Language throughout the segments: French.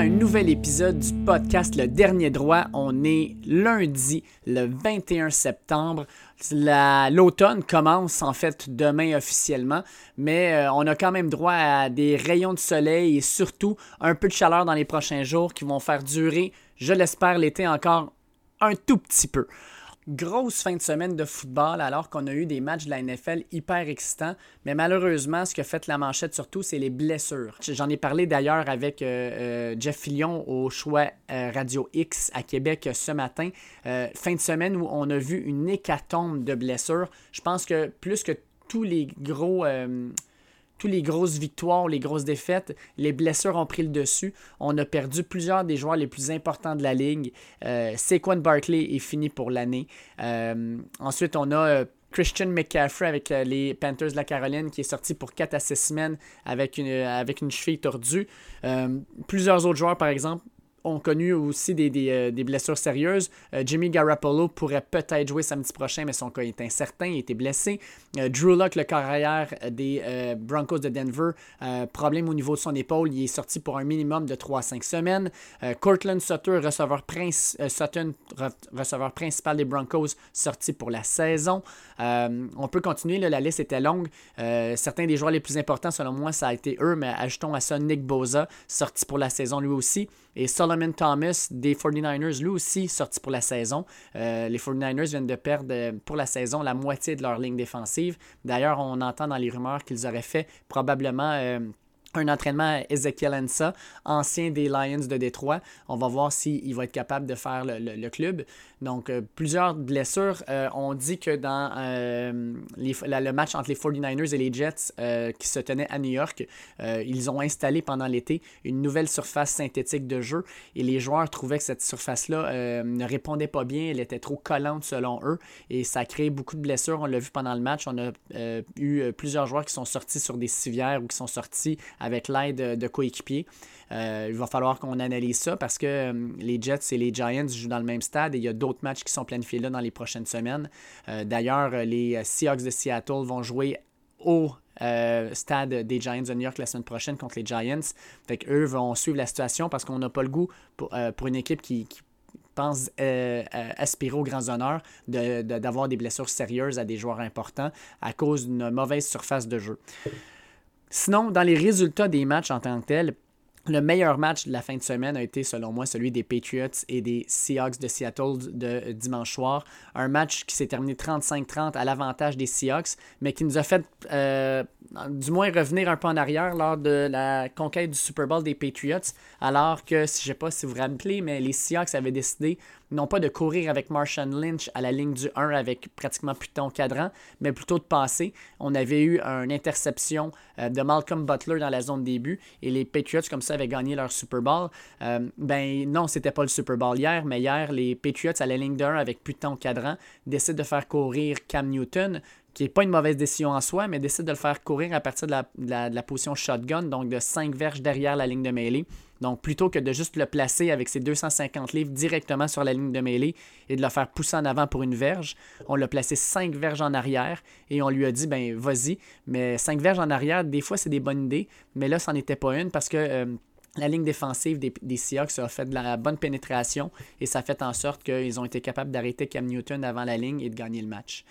un nouvel épisode du podcast Le Dernier Droit. On est lundi, le 21 septembre. L'automne commence en fait demain officiellement, mais euh, on a quand même droit à des rayons de soleil et surtout un peu de chaleur dans les prochains jours qui vont faire durer, je l'espère, l'été encore un tout petit peu grosse fin de semaine de football alors qu'on a eu des matchs de la NFL hyper excitants. Mais malheureusement, ce qui a fait la manchette surtout, c'est les blessures. J'en ai parlé d'ailleurs avec euh, euh, Jeff Fillion au choix euh, Radio X à Québec ce matin. fin de semaine où on a vu une hécatombe de blessures. Je pense que plus que tous les gros toutes les grosses victoires, les grosses défaites, les blessures ont pris le dessus. On a perdu plusieurs des joueurs les plus importants de la ligue. Euh, Saquon Barkley est fini pour l'année. Euh, ensuite, on a euh, Christian McCaffrey avec euh, les Panthers de la Caroline qui est sorti pour 4 à 6 semaines avec une, avec une cheville tordue. plusieurs autres joueurs, par exemple, ont connu aussi des, euh, blessures sérieuses. Euh, Jimmy Garoppolo pourrait peut-être jouer samedi prochain, mais son cas est incertain, il était blessé. Euh, Drew Locke, le carrière des Broncos de Denver, problème au niveau de son épaule, il est sorti pour un minimum de 3 5 semaines. Cortland Sutton, receveur, principal des Broncos, sorti pour la saison. on peut continuer, la liste était longue. certains des joueurs les plus importants, selon moi, ça a été eux, mais ajoutons à ça Nick Boza, sorti pour la saison lui aussi. Et Solomon Thomas des 49ers, lui aussi sorti pour la saison. Euh, les 49ers viennent de perdre euh, pour la saison la moitié de leur ligne défensive. D'ailleurs, on entend dans les rumeurs qu'ils auraient fait probablement... Un entraînement à Ezekiel Ansa, ancien des Lions de Détroit. On va voir s'il va être capable de faire le, club. Donc, euh, plusieurs blessures. Euh, on dit que dans euh, le match entre les 49ers et les Jets qui se tenait à New York, ils ont installé pendant l'été une nouvelle surface synthétique de jeu et les joueurs trouvaient que cette surface-là ne répondait pas bien. Elle était trop collante selon eux et ça a créé beaucoup de blessures. On l'a vu pendant le match. On a eu plusieurs joueurs qui sont sortis sur des civières ou qui sont sortis avec l'aide de coéquipiers. Euh, il va falloir qu'on analyse ça parce que euh, les Jets et les Giants jouent dans le même stade et il y a d'autres matchs qui sont planifiés là dans les prochaines semaines. Euh, d'ailleurs, les Seahawks de Seattle vont jouer au stade des Giants de New York la semaine prochaine contre les Giants. Fait eux vont suivre la situation parce qu'on n'a pas le goût pour, une équipe qui, pense aspirer aux grands honneurs d'avoir des blessures sérieuses à des joueurs importants à cause d'une mauvaise surface de jeu. Sinon, dans les résultats des matchs en tant que tels, le meilleur match de la fin de semaine a été, selon moi, celui des Patriots et des Seahawks de Seattle de dimanche soir. Un match qui s'est terminé 35-30 à l'avantage des Seahawks, mais qui nous a fait euh, du moins revenir un peu en arrière lors de la conquête du Super Bowl des Patriots, alors que, je ne sais pas si vous vous rappelez, mais les Seahawks avaient décidé non pas de courir avec Marshawn Lynch à la ligne du 1 avec pratiquement plus de cadran, mais plutôt de passer. On avait eu une interception euh, de Malcolm Butler dans la zone début et les Patriots, comme ça, avaient gagné leur Super Bowl. Euh, ben non, c'était pas le Super Bowl hier, mais hier, les Patriots à la ligne de 1 avec plus de cadran décident de faire courir Cam Newton qui n'est pas une mauvaise décision en soi, mais décide de le faire courir à partir de la, position shotgun, donc de 5 verges derrière la ligne de mêlée. Donc plutôt que de juste le placer avec ses 250 livres directement sur la ligne de mêlée et de le faire pousser en avant pour une verge, on l'a placé 5 verges en arrière et on lui a dit ben vas-y, mais 5 verges en arrière, des fois c'est des bonnes idées, mais là c'en était pas une parce que euh, la ligne défensive des, des, Seahawks a fait de la bonne pénétration et ça a fait en sorte qu'ils ont été capables d'arrêter Cam Newton avant la ligne et de gagner le match.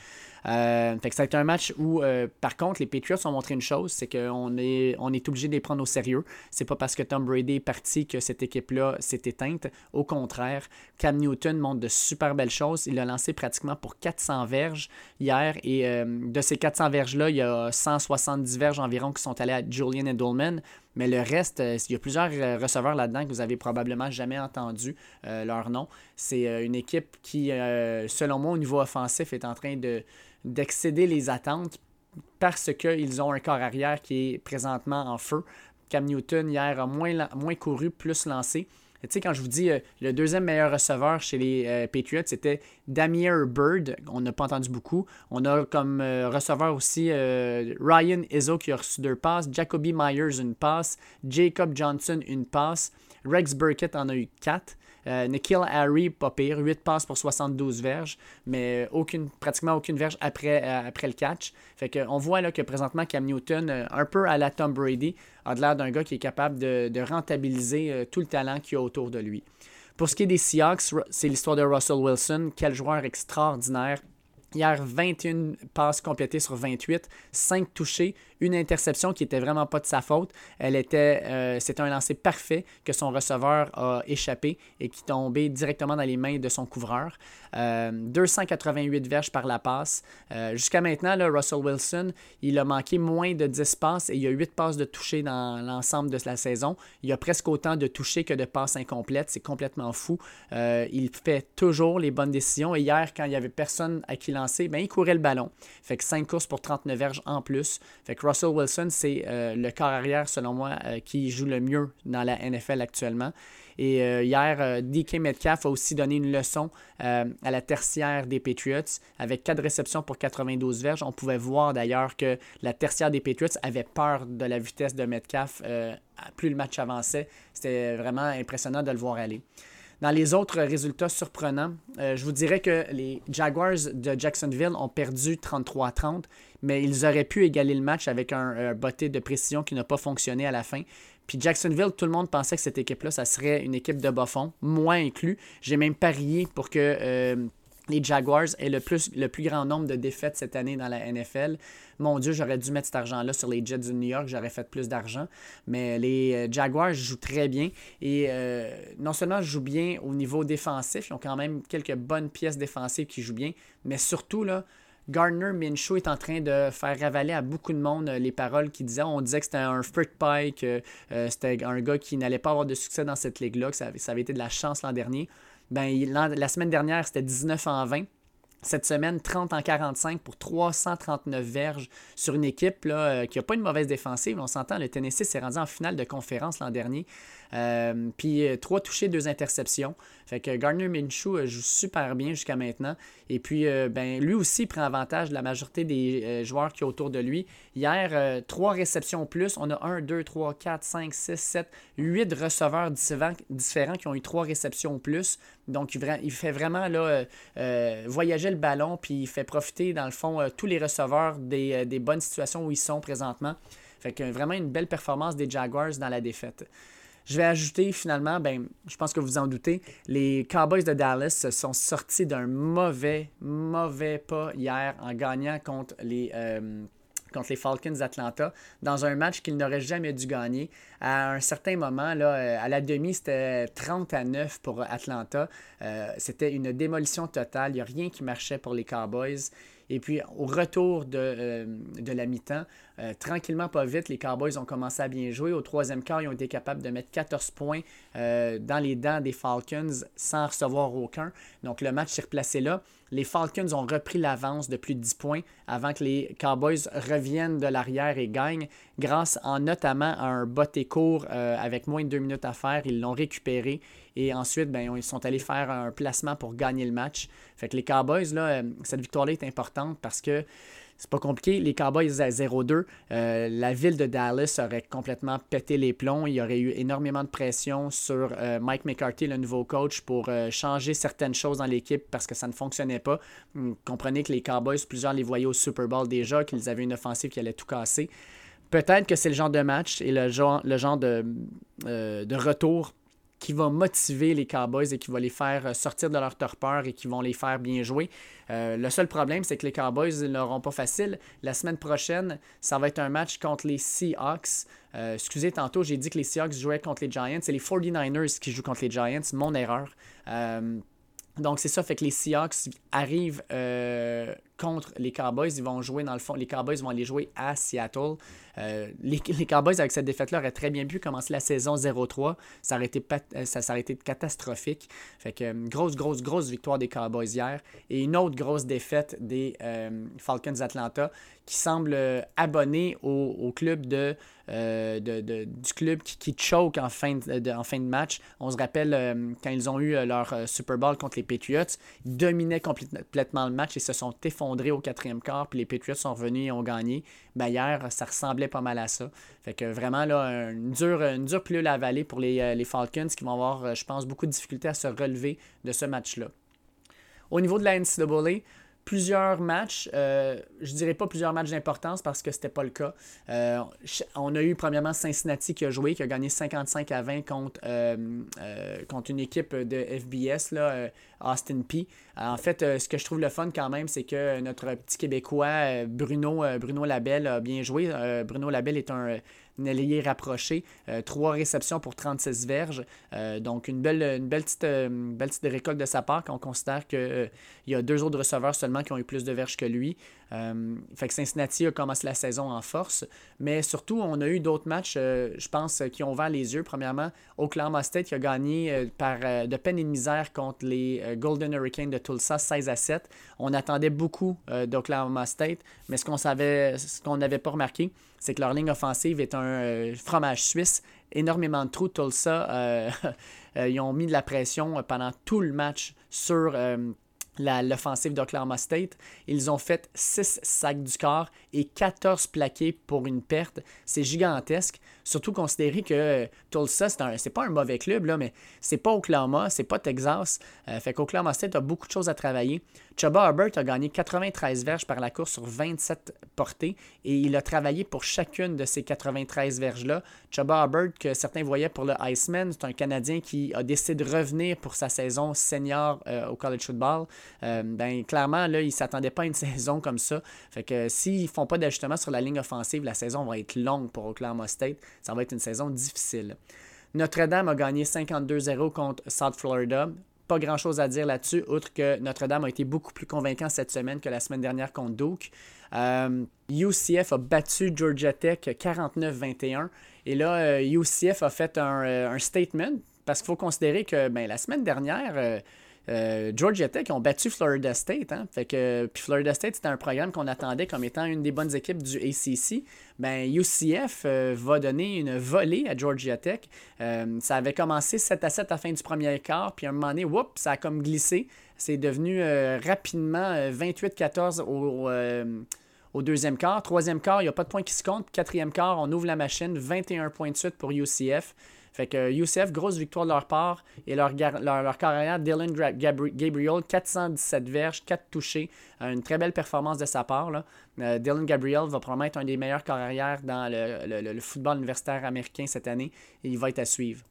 Euh, fait que ça a été un match où, euh, par contre, les Patriots ont montré une chose, c'est qu'on est, on est obligé de les prendre au sérieux. C'est pas parce que Tom Brady est parti que cette équipe-là s'est éteinte. Au contraire, Cam Newton montre de super belles choses. Il a lancé pratiquement pour 400 verges hier et euh, de ces 400 verges-là, il y a 170 verges environ qui sont allées à Julian Edelman. Mais le reste, il y a plusieurs receveurs là-dedans que vous avez probablement jamais entendu leur nom. C'est une équipe qui, selon moi, au niveau offensif, est en train de, d'excéder les attentes parce qu'ils ont un corps arrière qui est présentement en feu. Cam Newton, hier, a moins, couru, plus lancé. Tu sais, quand je vous dis euh, le deuxième meilleur receveur chez les euh, Patriots, c'était Damir Bird. On n'a pas entendu beaucoup. On a comme euh, receveur aussi Ryan Izzo qui a reçu deux passes, Jacoby Myers une passe, Jacob Johnson une passe, Rex Burkett en a eu quatre. Euh, Nikhil Harry, pas pire, 8 passes pour 72 verges, mais pratiquement aucune verge après, après le catch. Fait on voit là, que présentement Cam Newton, un peu à la Tom Brady, a l'air d'un gars qui est capable de, de rentabiliser tout le talent qu'il y a autour de lui. Pour ce qui est des Seahawks, c'est l'histoire de Russell Wilson. Quel joueur extraordinaire. Hier, 21 passes complétées sur 28, 5 touchés, une interception qui n'était vraiment pas de sa faute. Elle était, euh, c'était un lancer parfait que son receveur a échappé et qui tombait directement dans les mains de son couvreur. 288 euh, verges par la passe. Euh, jusqu'à maintenant, là, Russell Wilson, il a manqué moins de 10 passes et il y a 8 passes de toucher dans l'ensemble de la saison. Il y a presque autant de touchés que de passes incomplètes. C'est complètement fou. il fait toujours les bonnes décisions. Et hier, quand il n'y avait personne à qui lancer, ben, il courait le ballon. Fait que 5 courses pour 39 verges en plus. Fait que Russell Wilson, c'est euh, le corps arrière, selon moi, euh, qui joue le mieux dans la NFL actuellement. Et euh, hier, DK Metcalf a aussi donné une leçon à la tertiaire des Patriots avec 4 réceptions pour 92 verges. On pouvait voir d'ailleurs que la tertiaire des Patriots avait peur de la vitesse de Metcalf plus le match avançait. C'était vraiment impressionnant de le voir aller. Dans les autres résultats surprenants, je vous dirais que les Jaguars de Jacksonville ont perdu 33-30, mais ils auraient pu égaler le match avec un, botté de précision qui n'a pas fonctionné à la fin. Puis Jacksonville, tout le monde pensait que cette équipe-là, ça serait une équipe de bas fond, moi inclus. J'ai même parié pour que euh, les Jaguars aient le plus, grand nombre de défaites cette année dans la NFL. Mon Dieu, j'aurais dû mettre cet argent-là sur les Jets de New York, j'aurais fait plus d'argent. Mais les euh, Jaguars jouent très bien. Et euh, non seulement jouent bien au niveau défensif, ils ont quand même quelques bonnes pièces défensives qui jouent bien, mais surtout, là, Gardner Minshew est en train de faire ravaler à beaucoup de monde euh, les paroles qu'il disait. On disait que c'était un freak pie, que c'était un gars qui n'allait pas avoir de succès dans cette ligue-là, que ça avait, été de la chance l'an dernier. Ben, la semaine dernière, c'était 19 en 20. Cette semaine, 30 en 45 pour 339 verges sur une équipe euh, qui n'a pas une mauvaise défensive. On s'entend, le Tennessee s'est rendu en finale de conférence l'an dernier. Euh, puis euh, trois touchés, deux interceptions. Fait que Gardner Minshew joue super bien jusqu'à maintenant. Et puis, ben, lui aussi prend avantage de la majorité des joueurs qui sont autour de lui. Hier, trois réceptions plus. On a 1, 2, 3, 4, 5, 6, 7, 8 receveurs différents qui ont eu trois réceptions plus. Donc, il fait vraiment là, voyager le ballon, puis il fait profiter, dans le fond, tous les receveurs des, des bonnes situations où ils sont présentement. Fait que vraiment une belle performance des Jaguars dans la défaite. Je vais ajouter finalement, ben, je pense que vous en doutez, les Cowboys de Dallas sont sortis d'un mauvais, mauvais pas hier en gagnant contre les, euh, contre les Falcons d'Atlanta dans un match qu'ils n'auraient jamais dû gagner. À un certain moment, là, euh, à la demi, c'était 30 à 9 pour Atlanta. Euh, c'était une démolition totale. Il n'y a rien qui marchait pour les Cowboys. Et puis, au retour de, euh, de la mi-temps, euh, tranquillement, pas vite, les Cowboys ont commencé à bien jouer. Au troisième quart, ils ont été capables de mettre 14 points euh, dans les dents des Falcons sans recevoir aucun. Donc, le match s'est replacé là. Les Falcons ont repris l'avance de plus de 10 points avant que les Cowboys reviennent de l'arrière et gagnent grâce en notamment à un botté court avec moins de deux minutes à faire. Ils l'ont récupéré et ensuite, ben, ils sont allés faire un placement pour gagner le match. Fait que les Cowboys, là, euh, cette victoire-là est importante parce que c'est pas compliqué. Les Cowboys à 0-2, euh, la ville de Dallas aurait complètement pété les plombs. Il y aurait eu énormément de pression sur euh, Mike McCarthy, le nouveau coach, pour changer certaines choses dans l'équipe parce que ça ne fonctionnait pas. Vous comprenez que les Cowboys, plusieurs les voyaient au Super Bowl déjà, qu'ils avaient une offensive qui allait tout casser. Peut-être que c'est le genre de match et le genre, le genre de, de retour qui va motiver les Cowboys et qui va les faire euh, sortir de leur torpeur et qui vont les faire bien jouer. Euh, le seul problème, c'est que les Cowboys ne l'auront pas facile. La semaine prochaine, ça va être un match contre les Seahawks. Euh, excusez, tantôt, j'ai dit que les Seahawks jouaient contre les Giants. C'est les 49ers qui jouent contre les Giants. Mon erreur. donc, c'est ça, fait que les Seahawks arrivent contre les Cowboys. Ils vont jouer, dans le fond, les Cowboys vont aller jouer à Seattle. Euh, les, Cowboys, avec cette défaite-là, auraient très bien pu commencer la saison 0-3. Ça aurait été, euh, ça, catastrophique. Fait que euh, grosse, grosse, grosse victoire des Cowboys hier. Et une autre grosse défaite des Falcons d'Atlanta qui semble abonné au, club euh, de, du club qui, choke en fin de, match. On se rappelle euh, quand ils ont eu leur Super Bowl contre les Patriots, ils dominaient complètement le match et se sont effondrés au quatrième quart, puis les Patriots sont revenus et ont gagné. Ben, hier, ça ressemblait pas mal à ça. Fait que vraiment, là, une dure, une dure à avaler pour les, les Falcons qui vont avoir, je pense, beaucoup de difficultés à se relever de ce match-là. Au niveau de la NCAA, plusieurs matchs, euh, je dirais pas plusieurs matchs d'importance parce que c'était pas le cas. Euh, on a eu premièrement Cincinnati qui a joué, qui a gagné 55 à 20 contre, euh, contre une équipe de FBS, là, Austin P. En fait, ce que je trouve le fun quand même, c'est que notre petit Québécois, Bruno, Bruno Labelle, a bien joué. Bruno Labelle est un ailier rapproché. trois réceptions pour 36 verges. donc, une belle, une belle, petite, belle petite récolte de sa part quand on considère qu'il y a deux autres receveurs seulement qui ont eu plus de verges que lui. Euh, fait que Cincinnati a commencé la saison en force. Mais surtout, on a eu d'autres matchs, euh, je pense, qui ont ouvert les yeux. Premièrement, Oklahoma State qui a gagné euh, par, de peine et de misère contre les Golden Hurricanes de Tulsa 16 à 7. On attendait beaucoup d'Oklahoma State, mais ce qu'on savait, ce qu'on n'avait pas remarqué, c'est que leur ligne offensive est un fromage suisse. Énormément de trous. Tulsa, ils ont mis de la pression pendant tout le match sur l'offensive d'Oklahoma State. Ils ont fait 6 sacs du corps et 14 plaqués pour une perte. C'est gigantesque. Surtout considérer que Tulsa, c'est pas un mauvais club, là, mais c'est pas Oklahoma, c'est pas Texas. Euh, fait qu'Oklahoma State a beaucoup de choses à travailler. Chuba Herbert a gagné 93 verges par la course sur 27 portées et il a travaillé pour chacune de ces 93 verges-là. Chuba Herbert, que certains voyaient pour le Iceman, c'est un Canadien qui a décidé de revenir pour sa saison senior euh, au college football. Euh, ben, clairement, là, il ne s'attendait pas à une saison comme ça. Fait que s'ils ne font pas d'ajustement sur la ligne offensive, la saison va être longue pour Oklahoma State ça va être une saison difficile. Notre-Dame a gagné 52-0 contre South Florida. Pas grand-chose à dire là-dessus, outre que Notre-Dame a été beaucoup plus convaincant cette semaine que la semaine dernière contre Duke. UCF euh, a battu Georgia Tech 49-21. Et là, UCF euh, a fait un, euh, un statement parce qu'il faut considérer que ben, la semaine dernière, euh, Georgia Tech ont battu Florida State. Hein? Puis Florida State, c'était un programme qu'on attendait comme étant une des bonnes équipes du ACC. Ben, UCF euh, va donner une volée à Georgia Tech. Euh, ça avait commencé 7 à 7 à la fin du premier quart, puis à un moment donné, whoop, ça a comme glissé. C'est devenu rapidement 28-14 au au deuxième quart. Troisième quart, il n'y a pas de points qui se comptent. Quatrième quart, on ouvre la machine. 21 points de suite pour UCF. Fait que UCF, grosse victoire de leur part. Et leur, leur, carrière, Dylan Gabriel, 417 verges, 4 touchés. Euh, une très belle performance de sa part. Là. Euh, Dylan Gabriel va probablement être un des meilleurs carrières dans le, football universitaire américain cette année. Et il va être à suivre.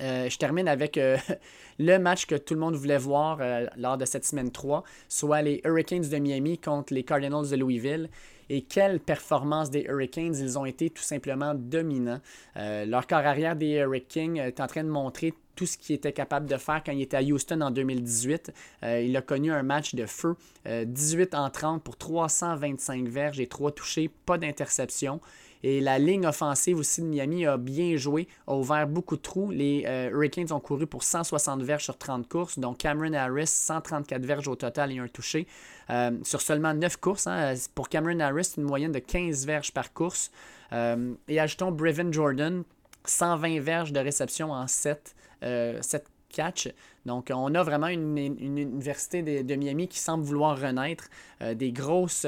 Euh, je termine avec le match que tout le monde voulait voir lors de cette semaine 3, soit les Hurricanes de Miami contre les Cardinals de Louisville. Et quelle performance des Hurricanes, ils ont été tout simplement dominants. Euh, leur corps arrière des Hurricanes est en train de montrer tout ce qu'il était capable de faire quand il était à Houston en 2018. Euh, il a connu un match de feu. 18 euh, en 30 pour 325 verges et 3 touchés, pas d'interception. Et la ligne offensive aussi de Miami a bien joué, a ouvert beaucoup de trous. Les euh, Hurricanes ont couru pour 160 verges sur 30 courses, donc Cameron Harris, 134 verges au total et un touché. Euh, sur seulement 9 courses, hein. pour Cameron Harris, une moyenne de 15 verges par course. Euh, et ajoutons Brevin Jordan, 120 verges de réception en 7, 7 catch. Donc, on a vraiment une, université de, Miami qui semble vouloir renaître. des grosses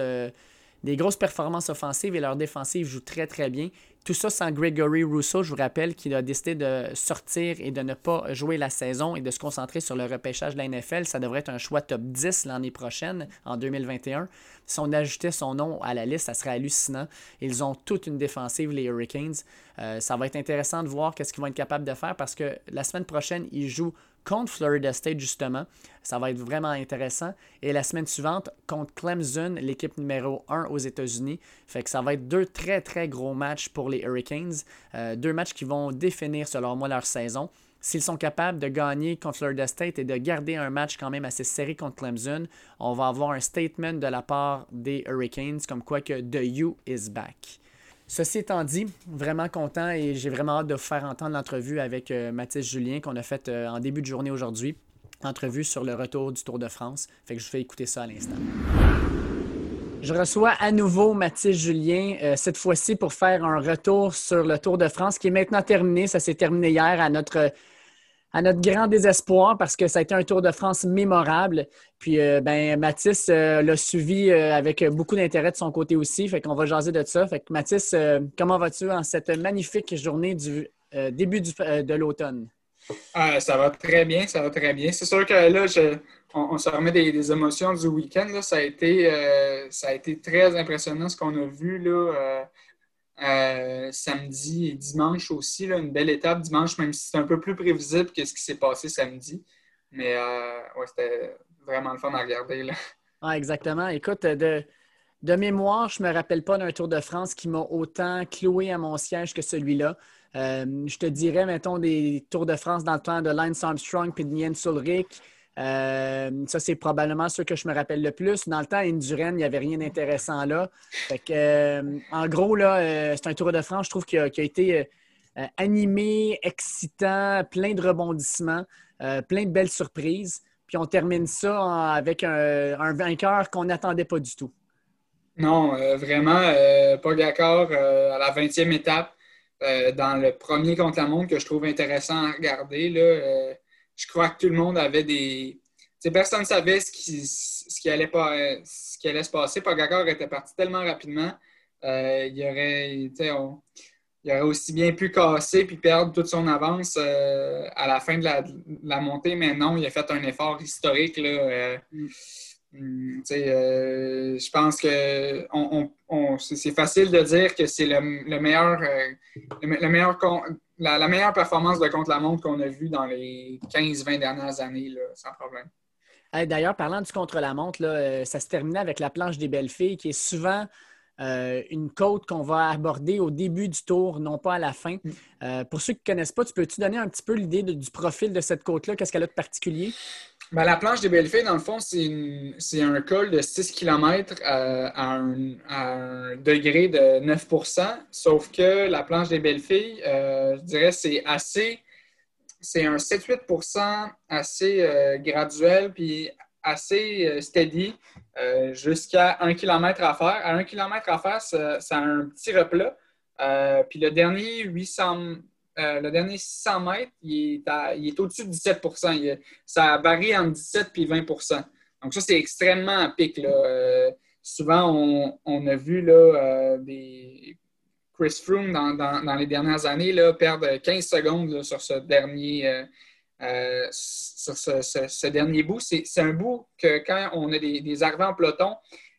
des grosses performances offensives et leur défensive joue très très bien. Tout ça sans Gregory Rousseau, je vous rappelle qu'il a décidé de sortir et de ne pas jouer la saison et de se concentrer sur le repêchage de la NFL. Ça devrait être un choix top 10 l'année prochaine, en 2021. Si on ajoutait son nom à la liste, ça serait hallucinant. Ils ont toute une défensive, les Hurricanes. Euh, ça va être intéressant de voir qu'est-ce qu'ils vont être capables de faire parce que la semaine prochaine, ils jouent contre Florida State, justement. Ça va être vraiment intéressant. Et la semaine suivante, contre Clemson, l'équipe numéro 1 aux États-Unis. Fait que ça va être deux très, très gros matchs pour les Hurricanes. Euh, deux matchs qui vont définir, selon moi, leur saison. S'ils sont capables de gagner contre Florida State et de garder un match quand même assez serré contre Clemson, on va avoir un statement de la part des Hurricanes comme quoi que The U is back. Ceci étant dit, vraiment content et j'ai vraiment hâte de faire entendre l'entrevue avec euh, Mathis Julien qu'on a faite euh, en début de journée aujourd'hui. Entrevue sur le retour du Tour de France. Fait que je fais écouter ça à l'instant. Je reçois à nouveau Mathis Julien, euh, cette fois-ci pour faire un retour sur le Tour de France qui est maintenant terminé. Ça s'est terminé hier à notre, à notre grand désespoir parce que ça a été un Tour de France mémorable. Puis euh, ben, Mathis euh, l'a suivi avec beaucoup d'intérêt de son côté aussi. Fait qu'on va jaser de ça. Fait que Mathis, comment vas-tu en cette magnifique journée du début de l'automne? Ah, ça va très bien, ça va très bien. C'est sûr que là, on, se remet des, émotions du week-end. Ça, a été, euh, ça a été très impressionnant ce qu'on a vu là, euh, euh, samedi et dimanche aussi. une belle étape dimanche, même si c'est un peu plus prévisible que ce qui s'est passé samedi. Mais ouais, c'était vraiment le fun à regarder. Là. Ah, exactement. Écoute, de, mémoire, je ne me rappelle pas d'un Tour de France qui m'a autant cloué à mon siège que celui-là. je te dirais, mettons, des Tours de France dans le temps de Lance Armstrong et de Jens Ulrich. Euh, ça, c'est probablement ce que je me rappelle le plus. Dans le temps, Induren, il n'y avait rien d'intéressant là. Euh, en gros, là, euh, c'est un Tour de France, je trouve, qui a, été animé, excitant, plein de rebondissements, plein de belles surprises. Puis on termine ça avec un, vainqueur qu'on n'attendait pas du tout. Non, vraiment, pas d'accord. à la 20e étape, dans le premier contre-la-montre que je trouve intéressant à regarder, là, je crois que tout le monde avait des. personne ne savait ce qui, ce, qui allait pas, ce qui allait se passer. Pogacar était parti tellement rapidement. Euh, il, aurait, il aurait aussi bien pu casser puis perdre toute son avance euh, à la fin de la, montée, mais non, il a fait un effort historique. Là, euh, mm. Mm, je pense que on, c'est facile de dire que c'est le, meilleur, le, meilleur la, meilleure performance de contre-la-montre qu'on a vue dans les 15-20 dernières années, sans problème. D'ailleurs, parlant du contre-la-montre, euh, ça se terminait avec la planche des belles filles, qui est souvent euh, une côte qu'on va aborder au début du tour, non pas à la fin. Mm. Euh, pour ceux qui ne connaissent pas, tu peux-tu donner un petit peu l'idée du profil de cette côte-là? Qu'est-ce qu'elle a de particulier? Ben, la planche des Bellefeuilles, dans le fond, c'est un col de 6 km euh, à, un, degré de 9% sauf que la planche des Bellefeuilles, euh, je dirais, c'est assez, c'est un 7-8% assez euh, graduel, puis assez steady, jusqu'à 1 km à faire. À 1 km à faire, ça, ça a un petit replat. puis le dernier 800 euh, le dernier 600 mètres, il est, au-dessus de 17% Ça varie entre 17 et 20% Donc, ça, c'est extrêmement à pic. Euh, souvent, on, a vu là, euh, des Chris Froome dans, les dernières années là, perdre 15 secondes sur ce dernier. sur ce, dernier bout. C'est un bout que quand on a des, des arrivées en peloton,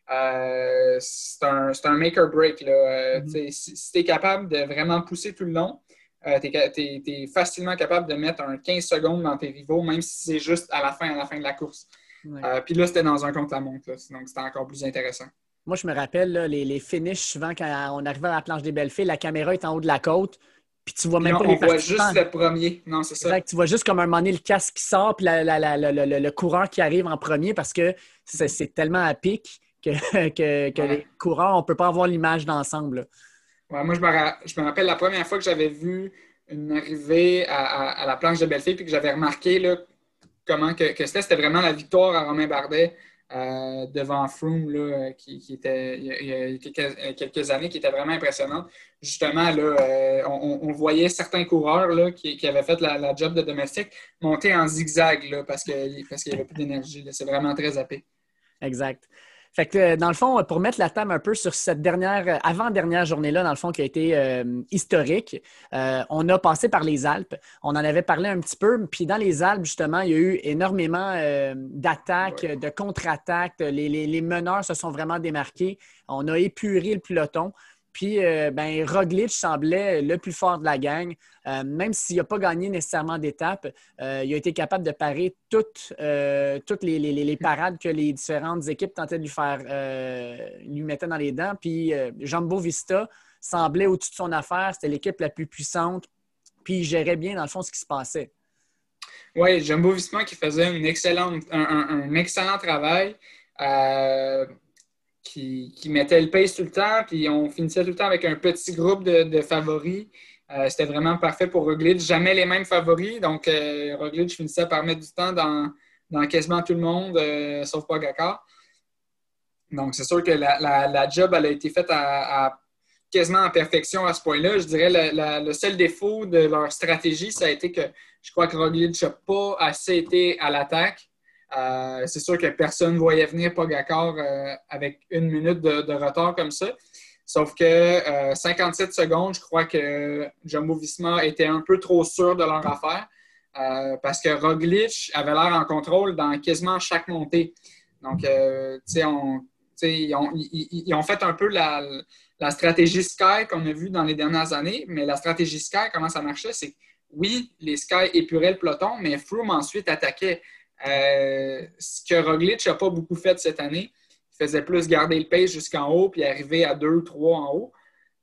c'est un, un make or break. Mm-hmm. Si tu es capable de vraiment pousser tout le long, euh, tu es, facilement capable de mettre un 15 secondes dans tes rivaux, même si c'est juste à la fin, à la fin de la course. Euh, puis là, c'était dans un contre-la-montre, donc c'était encore plus intéressant. Moi, je me rappelle les, les, finishes, souvent, quand on arrivait à la planche des belles filles, la caméra est en haut de la côte, puis tu vois même pas les On voit juste le premier. Non, c'est ça. tu vois juste comme un moment donné le casque qui sort, puis le, coureur qui arrive en premier parce que c'est tellement à pic que, que, les coureurs, on ne peut pas avoir l'image d'ensemble moi, je me, rappelle la première fois que j'avais vu une arrivée à, la planche de Bellefille puis que j'avais remarqué là, comment que, c'était. C'était vraiment la victoire à Romain Bardet euh, devant Froome là, qui, était il y a quelques, années, qui était vraiment impressionnante. Justement, là, euh, on, voyait certains coureurs là, qui, avaient fait la, job de domestique monter en zigzag là, parce qu'il parce qu'il n'y avait plus d'énergie. C'est vraiment très happé. Exact. Fait que, dans le fond, pour mettre la table un peu sur cette dernière, euh, avant-dernière journée-là, dans le fond, qui a été euh, historique, euh, on a passé par les Alpes. On en avait parlé un petit peu. Puis dans les Alpes, justement, il y a eu énormément d'attaques, de contre-attaques. les, meneurs se sont vraiment démarqués. On a épuré le peloton. Puis, euh, ben, Roglic semblait le plus fort de la gang. Euh, même s'il n'a pas gagné nécessairement d'étape, euh, il a été capable de parer toutes, toutes les, parades que les différentes équipes tentaient de lui faire, lui mettre dans les dents. Puis, Jumbo Vista semblait au-dessus de son affaire. C'était l'équipe la plus puissante. Puis, il gérait bien, dans le fond, ce qui se passait. Oui, Jumbo Visma qui faisait un, un excellent travail qui, mettait le pace tout le temps, puis on finissait tout le temps avec un petit groupe de, favoris. Euh, c'était vraiment parfait pour Roglic. Jamais les mêmes favoris. Donc, euh, finissait par mettre du temps dans, quasiment tout le monde, euh, sauf Pogacar. Donc, c'est sûr que la, job elle a été faite à, quasiment en perfection à ce point-là. Je dirais le seul défaut de leur stratégie, ça a été que je crois que Roglic n'a pas assez été à l'attaque. Euh, c'est sûr que personne ne voyait venir Pogacar euh, avec une minute de, retard comme ça. Sauf que 57 euh, secondes, je crois que Jumbo Visma était un peu trop sûr de leur affaire parce que Roglic avait l'air en contrôle dans quasiment chaque montée. Donc, ils, ont, fait un peu la, stratégie Sky qu'on a vue dans les dernières années, mais la stratégie Sky, comment ça marchait, c'est oui, les Sky épuraient le peloton, mais Froome ensuite attaquait. Euh, ce que Roglic n'a pas beaucoup fait cette année. Il faisait plus garder le pace jusqu'en haut puis arriver à 2 trois en haut.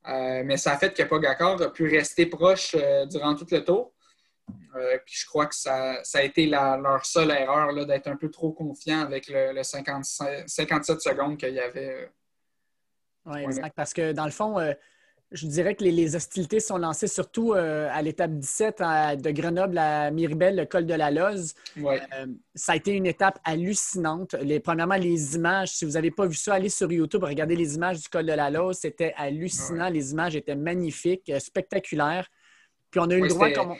Euh, mais ça a fait que Pogacar a pu rester proche euh, durant tout le tour. puis je crois que ça, a été leur seule erreur d'être un peu trop confiant avec le, 57 secondes qu'il y avait. oui, exact. Parce que dans le fond, je dirais que les, hostilités sont lancées surtout euh, à l'étape 17 de Grenoble à Miribel, le col de la Loze. Euh, ça a été une étape hallucinante. Les, premièrement, les images, si vous n'avez pas vu ça, allez sur YouTube, regardez les images du col de la Loze. C'était hallucinant. Les images étaient magnifiques, euh, spectaculaires. Puis on a eu le droit, comme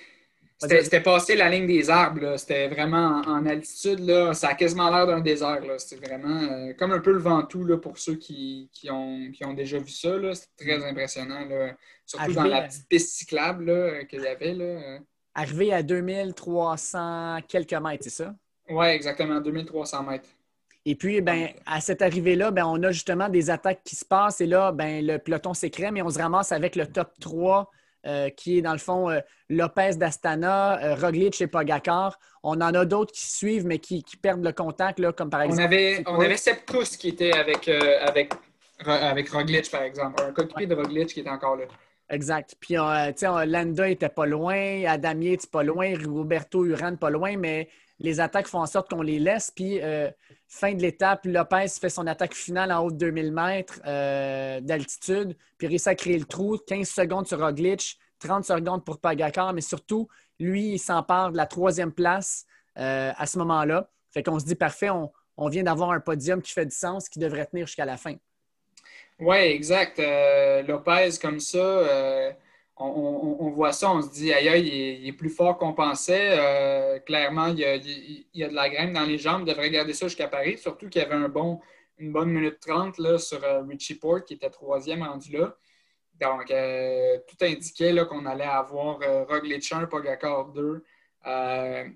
c'était passé la ligne des arbres. C'était vraiment en, altitude. Là. Ça a quasiment l'air d'un désert. C'était vraiment euh, comme un peu le Ventoux là, pour ceux qui, ont, ont, déjà vu ça. C'était très impressionnant. Surtout dans la petite piste cyclable qu'il y avait. Là. Arrivé à 2300 quelques mètres, c'est ça? Oui, exactement, 2300 mètres. Et puis, ben, à cette arrivée-là, ben, on a justement des attaques qui se passent et là, ben, le peloton s'écrème et on se ramasse avec le top 3 euh, qui est dans le fond euh, Lopez d'Astana, euh, Roglic et Pogacar. On en a d'autres qui suivent, mais qui, perdent le contact, là, comme par exemple. On avait, on avait qui était avec, avec, avec Roglic, par exemple. Un coéquipier de Roglic qui était encore là. Exact. Puis, sais, Landa était pas loin, Adamier était pas loin, Roberto Uran pas loin, mais les attaques font en sorte qu'on les laisse. Puis, fin de l'étape, Lopez fait son attaque finale en haut de 2000 mètres euh, d'altitude, puis réussit à créer le trou. 15 secondes sur Roglic, 30 secondes pour Pagakar, mais surtout, lui, il s'empare de la troisième place euh, à ce moment-là. Fait qu'on se dit, parfait, on, on vient d'avoir un podium qui fait du sens, qui devrait tenir jusqu'à la fin. Oui, exact. Lopez, comme ça on, voit ça, on se dit, aïe, il est, plus fort qu'on pensait. Euh, clairement, il y, a, de la graine dans les jambes. Il devrait garder ça jusqu'à Paris, surtout qu'il y avait une bonne minute trente là, sur euh, Richie Port, qui était troisième rendu là. Donc, euh, tout indiquait qu'on allait avoir Roglic 1, Pogacar 2,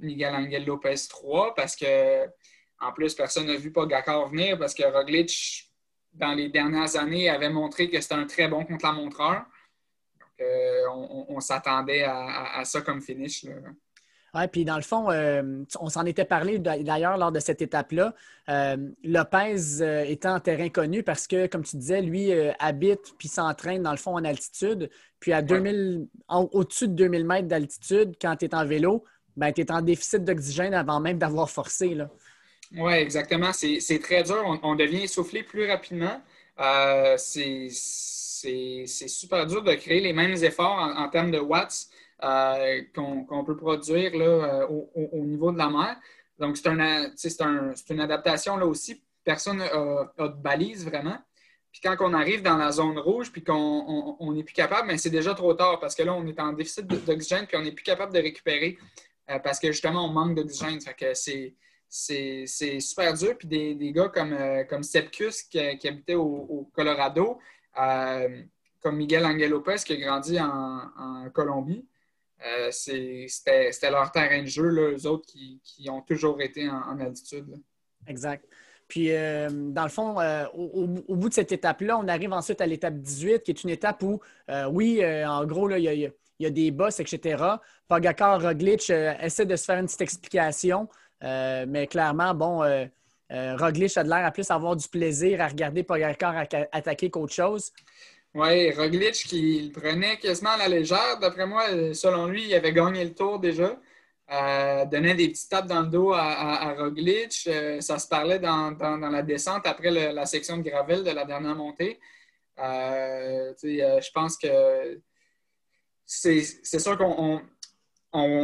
Miguel Angel Lopez 3, parce que, en plus, personne n'a vu Pogacar venir, parce que Roglic, dans les dernières années, avait montré que c'était un très bon contre-la-montreur. Euh, on, s'attendait à, ça comme finish. Oui, puis dans le fond, euh, on s'en était parlé d'ailleurs lors de cette étape-là. Euh, Lopez étant en terrain connu parce que, comme tu disais, lui habite puis s'entraîne dans le fond en altitude. Puis à 2000, au-dessus de 2000 mètres d'altitude, quand tu es en vélo, ben, tu es en déficit d'oxygène avant même d'avoir forcé. Oui, exactement. C'est très dur. On, on, devient essoufflé plus rapidement. c'est c'est super dur de créer les mêmes efforts en, termes de watts euh, qu'on peut produire euh, au, niveau de la mer. Donc, c'est une adaptation là aussi. Personne n'a de balise vraiment. Puis quand on arrive dans la zone rouge, puis qu'on n'est plus capable, c'est déjà trop tard parce que là, on est en déficit d'oxygène, puis on n'est plus capable de récupérer euh, parce que justement, on manque d'oxygène. que c'est super dur. Puis des, gars comme, comme Sepkus qui, habitait au Colorado, euh, comme Miguel Angel Lopez qui a grandi en, Colombie. Euh, c'était leur terrain de jeu, là, eux autres qui, ont toujours été en, altitude. Exact. Puis, euh, dans le fond, au, bout de cette étape-là, on arrive ensuite à l'étape 18, qui est une étape où, oui, en gros, il y, a des bosses, etc. Pagakar Roglic essaie de se faire une petite explication, mais clairement, bon, euh, Roglic a de l'air à plus avoir du plaisir à regarder Pogacar attaquer qu'autre chose. Oui, Roglic qui le prenait quasiment à la légère. D'après moi, selon lui, il avait gagné le tour déjà. Euh, donnait des petites tapes dans le dos à, Roglic. Euh, ça se parlait dans, la descente après la section de gravel de la dernière montée. je pense que c'est sûr qu'on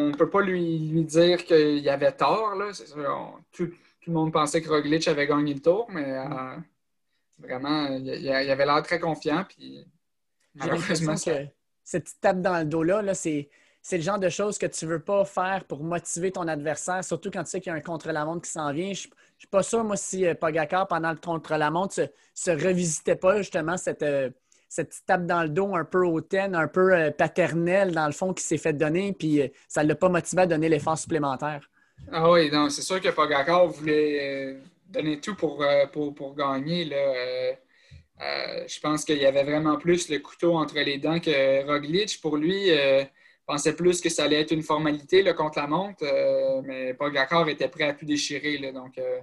ne peut pas lui, dire qu'il avait tort. Là. tout, tout le monde pensait que Roglic avait gagné le tour, mais euh, vraiment, il, avait l'air très confiant. Puis, malheureusement, que cette petite tape dans le dos-là, -là, c'est le genre de choses que tu ne veux pas faire pour motiver ton adversaire, surtout quand tu sais qu'il y a un contre-la-montre qui s'en vient. Je ne suis pas sûr, moi, si euh, Pogacar, pendant le contre-la-montre, se, se revisitait pas justement cette, euh, cette tape dans le dos un peu hautaine, un peu paternelle, dans le fond, qui s'est fait donner, puis ça ne l'a pas motivé à donner l'effort supplémentaire. Ah oui, c'est sûr que Pogacar voulait donner tout pour, pour, gagner. Là. je pense qu'il y avait vraiment plus le couteau entre les dents que Roglic. Pour lui, pensais plus que ça allait être une formalité contre la montre, euh, mais Pogacar était prêt à tout déchirer. Là, donc, euh,